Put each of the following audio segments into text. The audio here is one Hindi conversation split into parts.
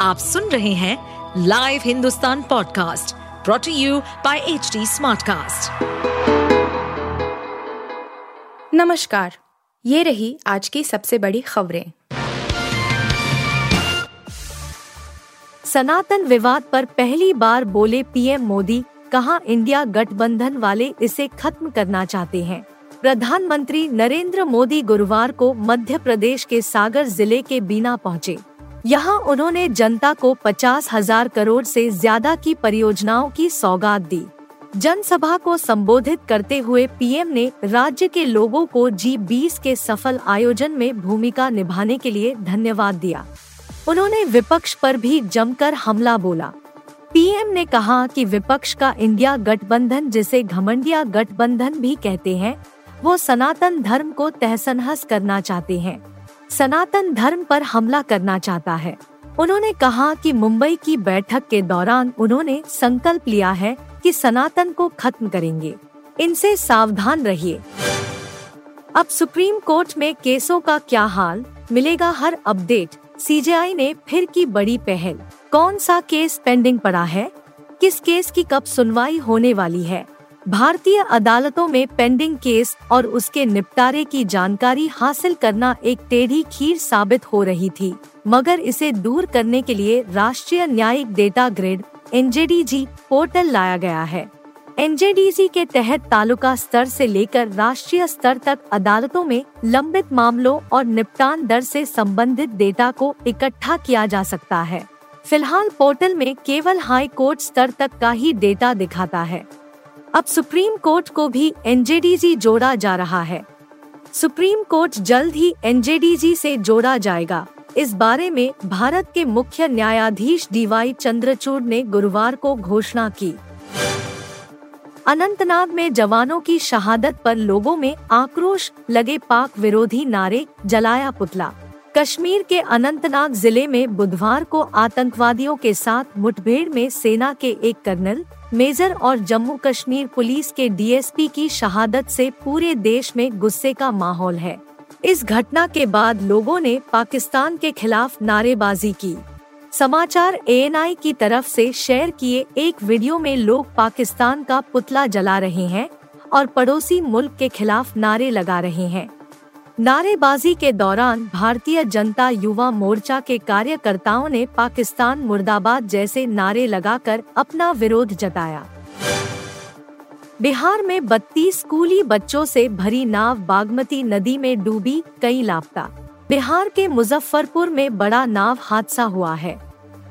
आप सुन रहे हैं live Hindustan podcast brought you by H smartcast. नमस्कार, ये रही आज की सबसे बड़ी खबरें सनातन विवाद पर पहली बार बोले पीएम मोदी, कहा इंडिया गठबंधन वाले इसे खत्म करना चाहते हैं प्रधानमंत्री नरेंद्र मोदी गुरुवार को मध्य प्रदेश के सागर ज़िले के बीना पहुँचे। यहाँ उन्होंने जनता को पचास हज़ार करोड़ से ज़्यादा की परियोजनाओं की सौगात दी। जनसभा को संबोधित करते हुए पीएम ने राज्य के लोगों को जी बीस के सफल आयोजन में भूमिका निभाने के लिए धन्यवाद दिया। उन्होंने विपक्ष पर भी जमकर हमला बोला। पीएम ने कहा कि विपक्ष का इंडिया गठबंधन जिसे घमंडिया गठबंधन भी कहते हैं, वो सनातन धर्म को तहसनहस करना चाहते हैं। सनातन धर्म पर हमला करना चाहता है। उन्होंने कहा कि मुंबई की बैठक के दौरान उन्होंने संकल्प लिया है कि सनातन को खत्म करेंगे। इनसे सावधान रहिए। अब सुप्रीम कोर्ट में केसों का क्या हाल? मिलेगा हर अपडेट। सीजेआई ने फिर की बड़ी पहल। कौन सा केस पेंडिंग पड़ा है? किस केस की कब सुनवाई होने वाली है? भारतीय अदालतों में पेंडिंग केस और उसके निपटारे की जानकारी हासिल करना एक टेढ़ी खीर साबित हो रही थी, मगर इसे दूर करने के लिए राष्ट्रीय न्यायिक डेटा ग्रिड एन पोर्टल लाया गया है। एन के तहत तालुका स्तर से लेकर राष्ट्रीय स्तर तक अदालतों में लंबित मामलों और निपटान दर से संबंधित डेटा को इकट्ठा किया जा सकता है। फ़िलहाल पोर्टल में केवल हाई कोर्ट स्तर तक का ही डेटा दिखाता है। अब सुप्रीम कोर्ट को भी एनजेडीजी जोड़ा जा रहा है। सुप्रीम कोर्ट जल्द ही एनजेडीजी से जोड़ा जाएगा। इस बारे में भारत के मुख्य न्यायाधीश डीवाई चंद्रचूड़ ने गुरुवार को घोषणा की। अनंतनाग में जवानों की शहादत पर लोगों में आक्रोश, लगे पाक विरोधी नारे जलाया पुतला। कश्मीर के अनंतनाग ज़िले में बुधवार को आतंकवादियों के साथ मुठभेड़ में सेना के एक कर्नल मेजर और जम्मू कश्मीर पुलिस के डीएसपी की शहादत से पूरे देश में गुस्से का माहौल है। इस घटना के बाद लोगों ने पाकिस्तान के खिलाफ नारेबाजी की। समाचार एएनआई की तरफ़ से शेयर किए एक वीडियो में लोग पाकिस्तान का पुतला जला रहे हैं और पड़ोसी मुल्क के खिलाफ नारे लगा रहे हैं। नारेबाजी के दौरान भारतीय जनता युवा मोर्चा के कार्यकर्ताओं ने पाकिस्तान मुर्दाबाद जैसे नारे लगाकर अपना विरोध जताया। बिहार में बत्तीस स्कूली बच्चों से भरी नाव बागमती नदी में डूबी कई लापता। बिहार के मुजफ्फरपुर में बड़ा नाव हादसा हुआ है।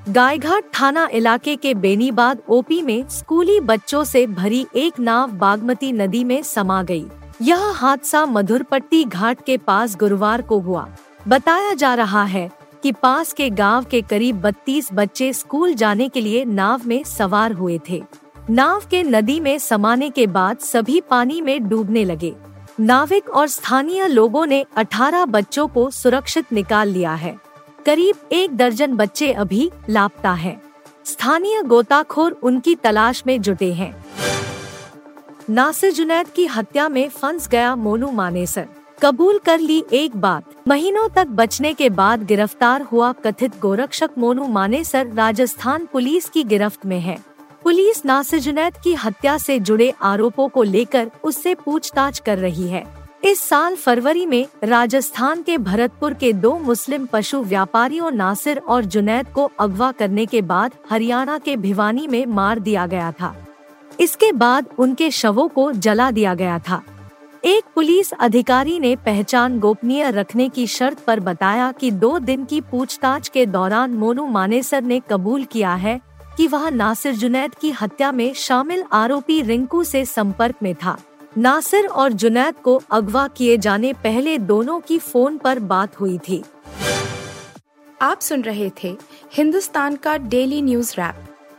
गायघाट थाना इलाके के बेनीबाद ओपी में स्कूली बच्चों से भरी एक नाव बागमती नदी में समा गई। यह हादसा मधुरपट्टी घाट के पास गुरुवार को हुआ। बताया जा रहा है कि पास के गाँव के करीब 32 बच्चे स्कूल जाने के लिए नाव में सवार हुए थे। नाव के नदी में समाने के बाद सभी पानी में डूबने लगे। नाविक और स्थानीय लोगों ने 18 बच्चों को सुरक्षित निकाल लिया है। करीब एक दर्जन बच्चे अभी लापता हैं। स्थानीय गोताखोर उनकी तलाश में जुटे हैं। नासिर जुनैद की हत्या में फंस गया मोनू मानेसर। कबूल कर ली एक बात, महीनों तक बचने के बाद गिरफ़्तार हुआ कथित गोरक्षक मोनू मानेसर राजस्थान पुलिस की गिरफ्त में है। पुलिस नासिर जुनैद की हत्या से जुड़े आरोपों को लेकर उससे पूछताछ कर रही है। इस साल फरवरी में राजस्थान के भरतपुर के दो मुस्लिम पशु व्यापारियों नासिर और जुनैद को अगवा करने के बाद हरियाणा के भिवानी में मार दिया गया था। इसके बाद उनके शवों को जला दिया गया था। एक पुलिस अधिकारी ने पहचान गोपनीय रखने की शर्त पर बताया कि दो दिन की पूछताछ के दौरान मोनू मानेसर ने कबूल किया है कि वह नासिर जुनैद की हत्या में शामिल आरोपी रिंकू से संपर्क में था। नासिर और जुनैद को अगवा किए जाने पहले दोनों की फ़ोन पर बात हुई थी। आप सुन रहे थे हिंदुस्तान का डेली न्यूज़ रैप।